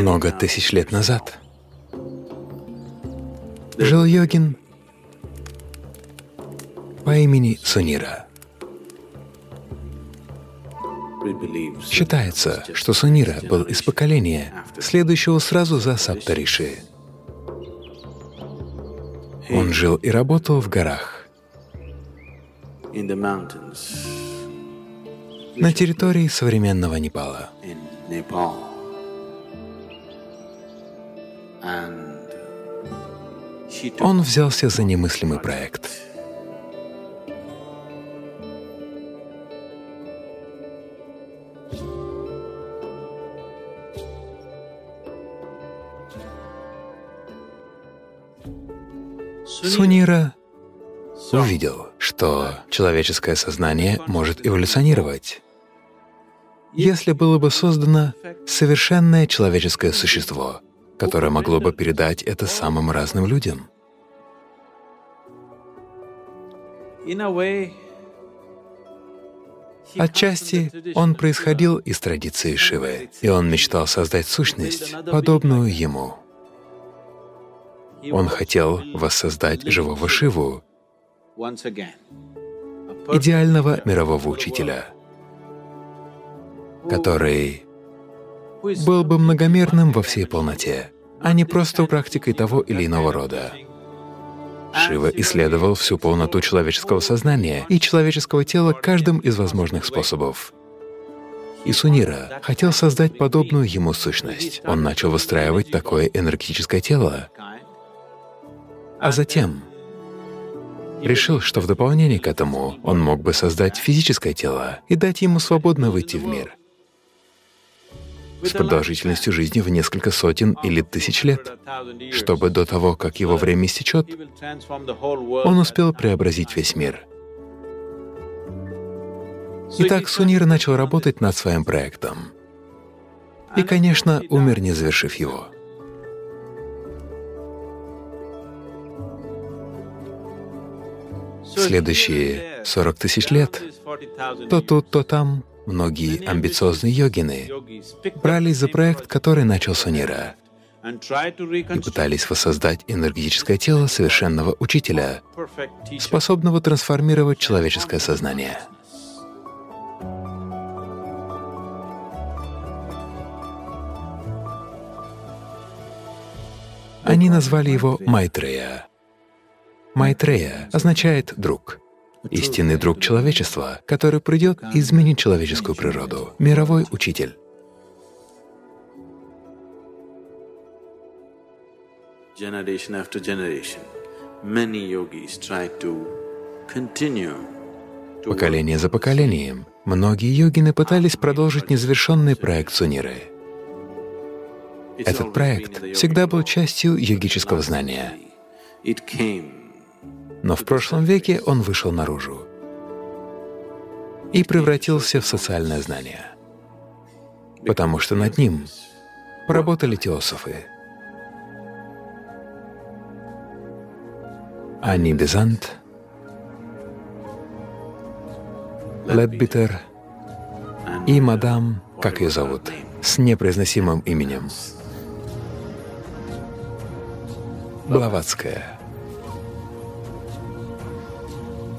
много тысяч лет назад. Жил йогин по имени Сунира. Считается, что Сунира был из поколения, следующего сразу за Саптариши. Он жил и работал в горах, на территории современного Непала. Он взялся за немыслимый проект. Сунира увидел, что человеческое сознание может эволюционировать. Если было бы создано совершенное человеческое существо, которое могло бы передать это самым разным людям. Отчасти он происходил из традиции Шивы, и он мечтал создать сущность, подобную ему. Он хотел воссоздать живого Шиву, идеального мирового учителя, который был бы многомерным во всей полноте, а не просто практикой того или иного рода. Шива исследовал всю полноту человеческого сознания и человеческого тела каждым из возможных способов. И Сунира хотел создать подобную ему сущность. Он начал выстраивать такое энергетическое тело, а затем решил, что в дополнение к этому он мог бы создать физическое тело и дать ему свободно выйти в мир с продолжительностью жизни в несколько сотен или тысяч лет, чтобы до того, как его время истечет, он успел преобразить весь мир. Итак, Сунир начал работать над своим проектом. И, конечно, умер, не завершив его. Следующие 40 тысяч лет то тут, то там Многие амбициозные йогины брались за проект, который начал Сунира, и пытались воссоздать энергетическое тело совершенного учителя, способного трансформировать человеческое сознание. Они назвали его Майтрея. Майтрея означает «друг» истинный друг человечества, который придет и изменит человеческую природу, мировой учитель. Поколение за поколением многие йогины пытались продолжить незавершенный проект Суниры. Этот проект всегда был частью йогического знания но в прошлом веке он вышел наружу и превратился в социальное знание, потому что над ним поработали теософы. Ани Безант, Ледбитер и мадам, как ее зовут, с непроизносимым именем, Блаватская.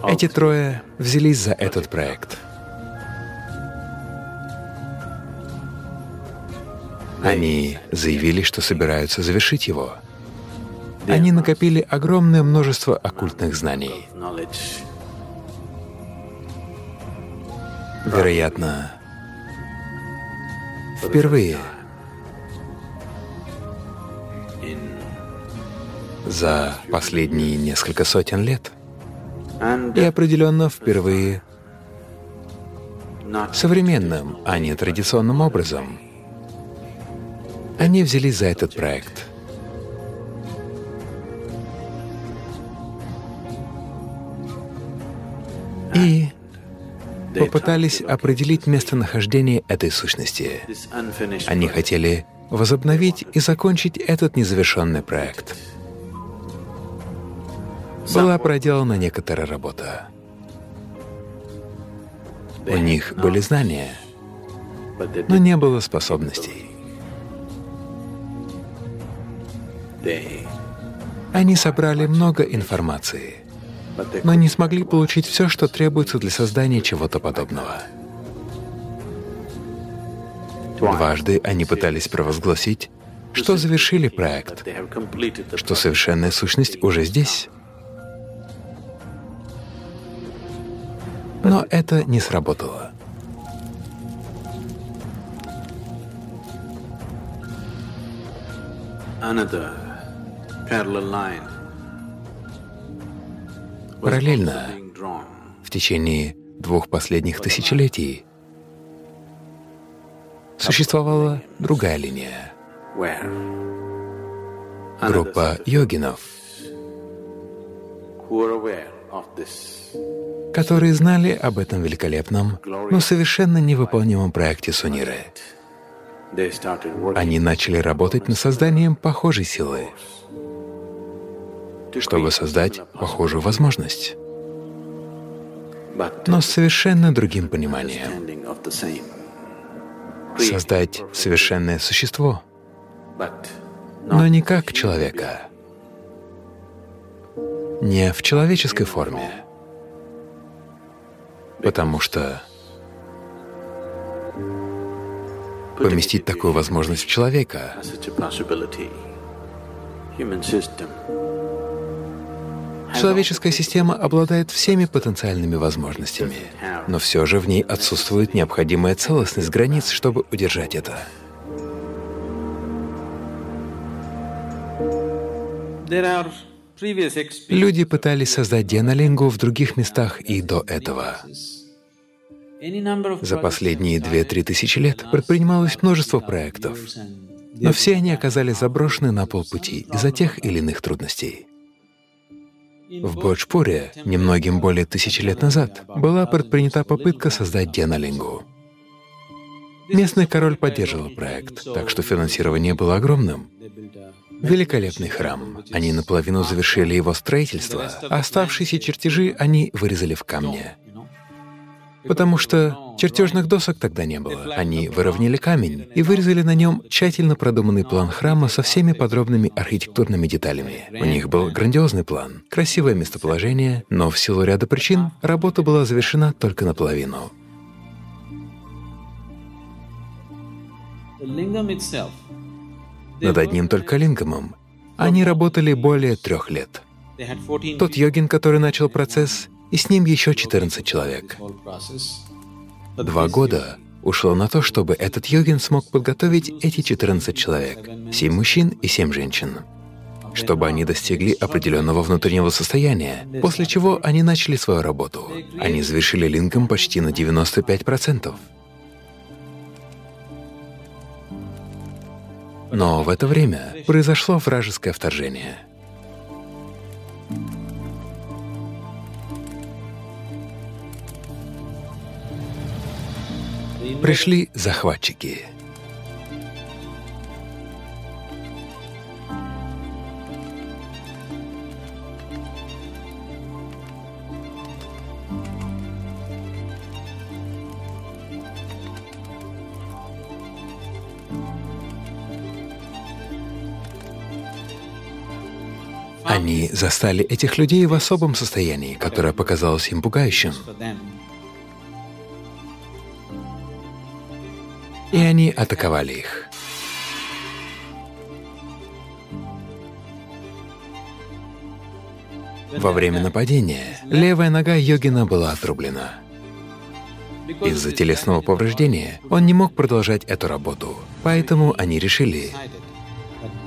Эти трое взялись за этот проект. Они заявили, что собираются завершить его. Они накопили огромное множество оккультных знаний. Вероятно, впервые за последние несколько сотен лет — и определенно впервые современным, а не традиционным образом. Они взялись за этот проект. И попытались определить местонахождение этой сущности. Они хотели возобновить и закончить этот незавершенный проект была проделана некоторая работа. У них были знания, но не было способностей. Они собрали много информации, но не смогли получить все, что требуется для создания чего-то подобного. Дважды они пытались провозгласить, что завершили проект, что совершенная сущность уже здесь. Но это не сработало. Параллельно, в течение двух последних тысячелетий, существовала другая линия. Группа йогинов, которые знали об этом великолепном, но совершенно невыполнимом проекте Суниры. Они начали работать над созданием похожей силы, чтобы создать похожую возможность, но с совершенно другим пониманием. Создать совершенное существо, но не как человека, не в человеческой форме, потому что поместить такую возможность в человека Человеческая система обладает всеми потенциальными возможностями, но все же в ней отсутствует необходимая целостность границ, чтобы удержать это. Люди пытались создать дианалингу в других местах и до этого. За последние две-три тысячи лет предпринималось множество проектов, но все они оказались заброшены на полпути из-за тех или иных трудностей. В Боджпуре немногим более тысячи лет назад была предпринята попытка создать Дианалингу. Местный король поддерживал проект, так что финансирование было огромным. Великолепный храм. Они наполовину завершили его строительство, а оставшиеся чертежи они вырезали в камне потому что чертежных досок тогда не было. Они выровняли камень и вырезали на нем тщательно продуманный план храма со всеми подробными архитектурными деталями. У них был грандиозный план, красивое местоположение, но в силу ряда причин работа была завершена только наполовину. Над одним только лингамом они работали более трех лет. Тот йогин, который начал процесс, и с ним еще 14 человек. Два года ушло на то, чтобы этот йогин смог подготовить эти 14 человек, 7 мужчин и 7 женщин, чтобы они достигли определенного внутреннего состояния, после чего они начали свою работу. Они завершили линком почти на 95%. Но в это время произошло вражеское вторжение — Пришли захватчики. Они застали этих людей в особом состоянии, которое показалось им пугающим. и они атаковали их. Во время нападения левая нога Йогина была отрублена. Из-за телесного повреждения он не мог продолжать эту работу, поэтому они решили,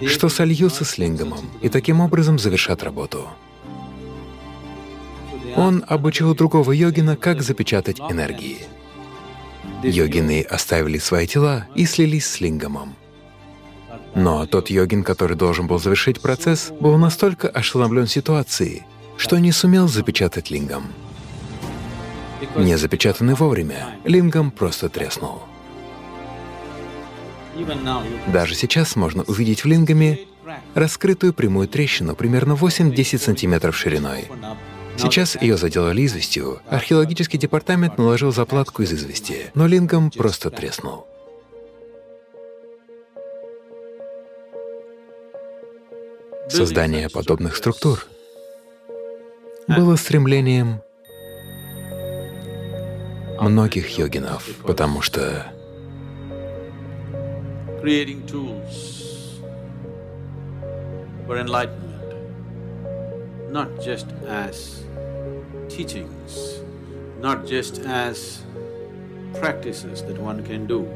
что сольются с Лингамом и таким образом завершат работу. Он обучил другого йогина, как запечатать энергии. Йогины оставили свои тела и слились с лингамом. Но тот йогин, который должен был завершить процесс, был настолько ошеломлен ситуацией, что не сумел запечатать лингам. Не запечатанный вовремя, лингам просто треснул. Даже сейчас можно увидеть в лингаме раскрытую прямую трещину примерно 8-10 сантиметров шириной. Сейчас ее заделали известью. Археологический департамент наложил заплатку из извести, но лингом просто треснул. Создание подобных структур было стремлением многих йогинов, потому что for enlightenment, not just as teachings, not just as practices that one can do,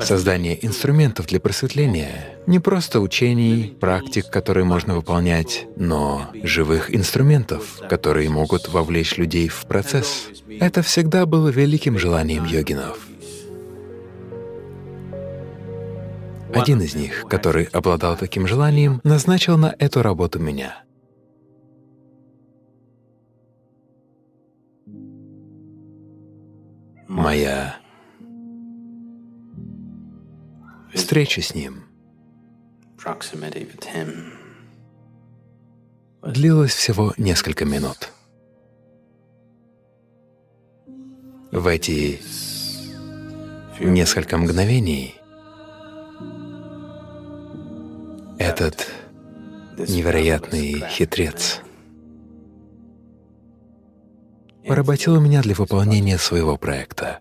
Создание инструментов для просветления — не просто учений, практик, которые можно выполнять, но живых инструментов, которые могут вовлечь людей в процесс. Это всегда было великим желанием йогинов. Один из них, который обладал таким желанием, назначил на эту работу меня. Моя встреча с ним длилась всего несколько минут. В эти несколько мгновений этот невероятный хитрец поработил меня для выполнения своего проекта.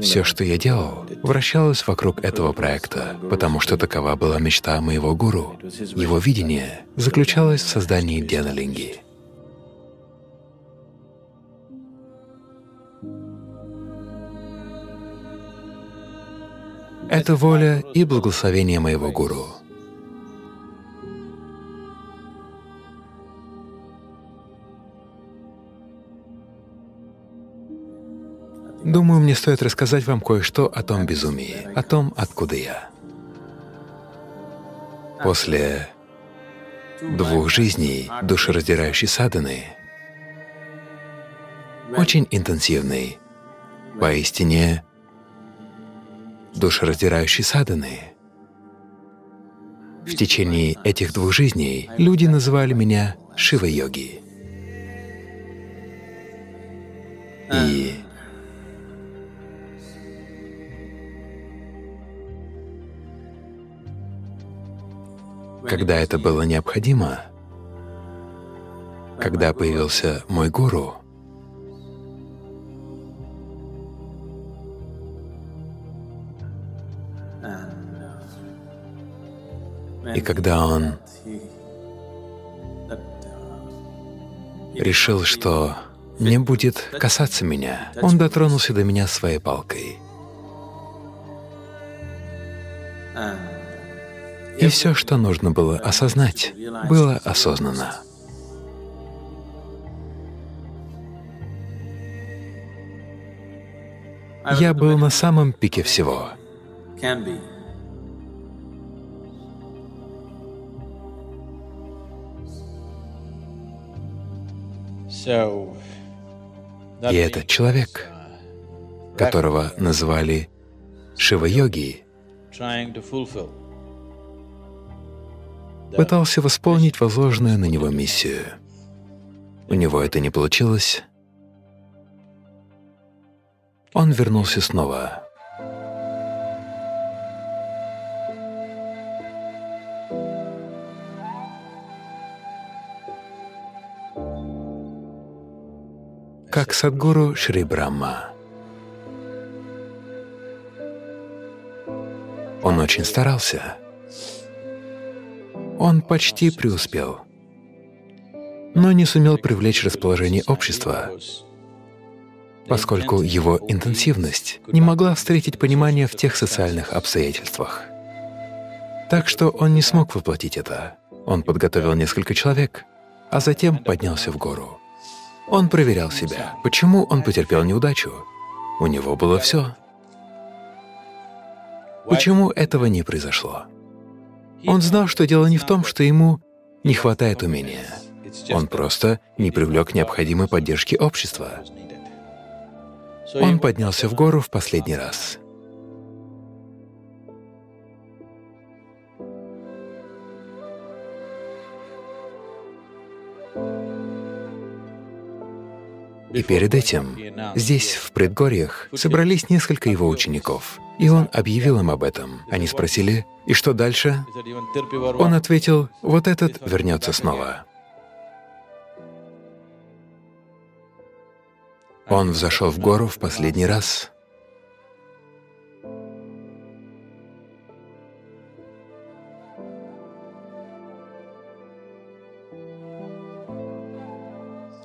Все, что я делал, вращалось вокруг этого проекта, потому что такова была мечта моего гуру. Его видение заключалось в создании Деналинги. Это воля и благословение моего гуру. Думаю, мне стоит рассказать вам кое-что о том безумии, о том, откуда я. После двух жизней душераздирающей саданы, очень интенсивной, поистине душераздирающей саданы. В течение этих двух жизней люди называли меня Шива-йоги. И когда это было необходимо, когда появился мой гуру, И когда он решил, что не будет касаться меня, он дотронулся до меня своей палкой. И все, что нужно было осознать, было осознано. Я был на самом пике всего. И этот человек, которого называли Шива-йоги, пытался восполнить возложенную на него миссию. У него это не получилось. Он вернулся снова. Как Садгуру Шри Брахма. Он очень старался. Он почти преуспел, но не сумел привлечь расположение общества, поскольку его интенсивность не могла встретить понимание в тех социальных обстоятельствах. Так что он не смог воплотить это. Он подготовил несколько человек, а затем поднялся в гору. Он проверял себя. Почему он потерпел неудачу? У него было все. Почему этого не произошло? Он знал, что дело не в том, что ему не хватает умения. Он просто не привлек необходимой поддержки общества. Он поднялся в гору в последний раз. И перед этим здесь, в предгорьях, собрались несколько его учеников, и он объявил им об этом. Они спросили, «И что дальше?» Он ответил, «Вот этот вернется снова». Он взошел в гору в последний раз.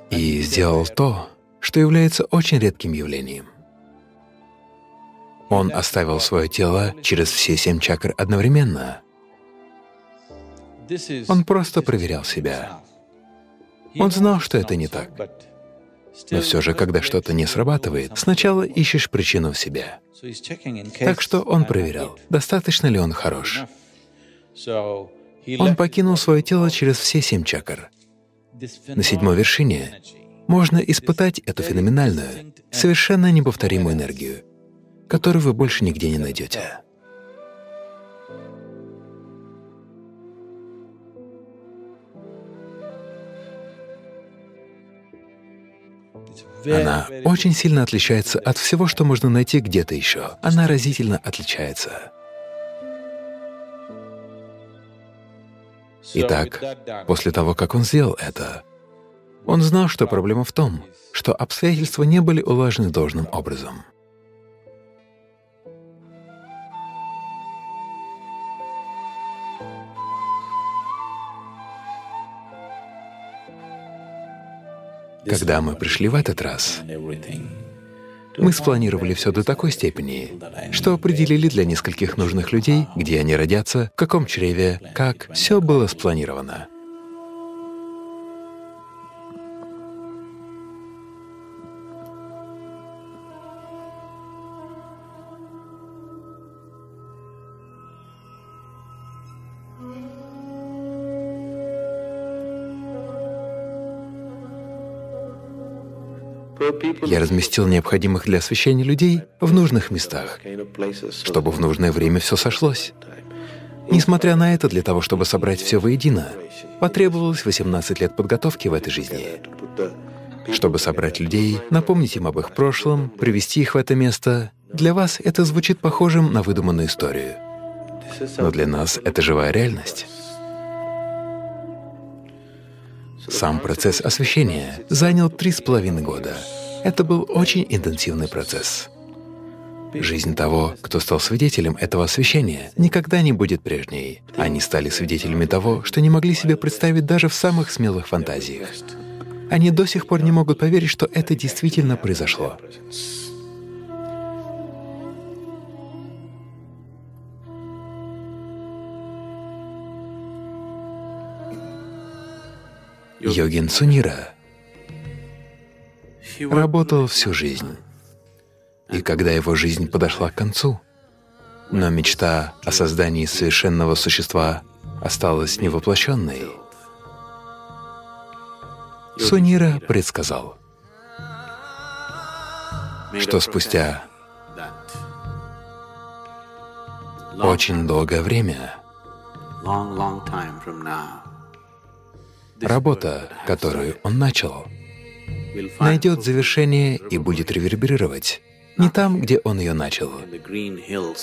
И сделал то, что является очень редким явлением. Он оставил свое тело через все семь чакр одновременно. Он просто проверял себя. Он знал, что это не так. Но все же, когда что-то не срабатывает, сначала ищешь причину в себе. Так что он проверял, достаточно ли он хорош. Он покинул свое тело через все семь чакр. На седьмой вершине можно испытать эту феноменальную, совершенно неповторимую энергию, которую вы больше нигде не найдете. Она очень сильно отличается от всего, что можно найти где-то еще. Она разительно отличается. Итак, после того, как он сделал это, он знал, что проблема в том, что обстоятельства не были улажены должным образом. Когда мы пришли в этот раз, мы спланировали все до такой степени, что определили для нескольких нужных людей, где они родятся, в каком чреве, как. Все было спланировано. Я разместил необходимых для освещения людей в нужных местах, чтобы в нужное время все сошлось. Несмотря на это, для того, чтобы собрать все воедино, потребовалось 18 лет подготовки в этой жизни. Чтобы собрать людей, напомнить им об их прошлом, привести их в это место, для вас это звучит похожим на выдуманную историю. Но для нас это живая реальность. Сам процесс освещения занял три с половиной года. Это был очень интенсивный процесс. Жизнь того, кто стал свидетелем этого освещения, никогда не будет прежней. Они стали свидетелями того, что не могли себе представить даже в самых смелых фантазиях. Они до сих пор не могут поверить, что это действительно произошло. Йогин Сунира работал всю жизнь. И когда его жизнь подошла к концу, но мечта о создании совершенного существа осталась невоплощенной, Сунира предсказал, что спустя очень долгое время Работа, которую он начал, найдет завершение и будет реверберировать не там, где он ее начал,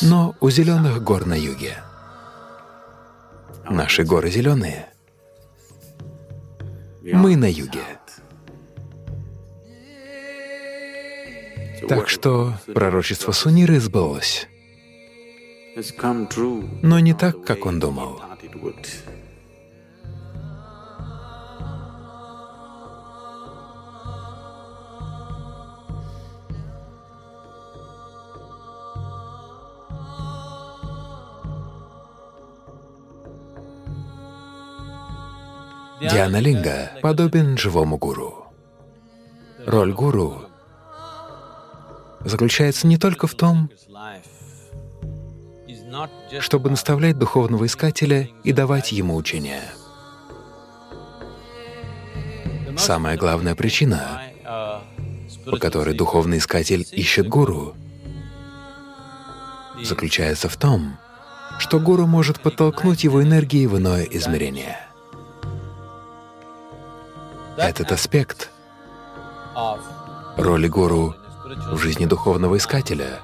но у зеленых гор на юге. Наши горы зеленые. Мы на юге. Так что пророчество Суниры сбылось. Но не так, как он думал. Диана Линга подобен живому гуру. Роль гуру заключается не только в том, чтобы наставлять духовного искателя и давать ему учения. Самая главная причина, по которой духовный искатель ищет гуру, заключается в том, что гуру может подтолкнуть его энергией в иное измерение — этот аспект Роли гуру в жизни духовного искателя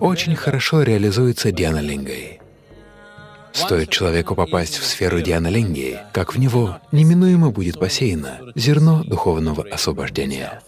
очень хорошо реализуется Дианалингой. Стоит человеку попасть в сферу Дианалинги, как в него неминуемо будет посеяно зерно духовного освобождения.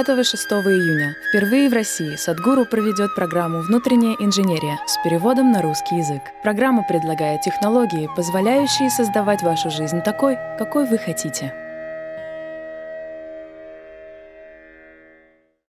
Пятого-6 июня впервые в России Садгуру проведет программу «Внутренняя инженерия» с переводом на русский язык. Программа предлагает технологии, позволяющие создавать вашу жизнь такой, какой вы хотите.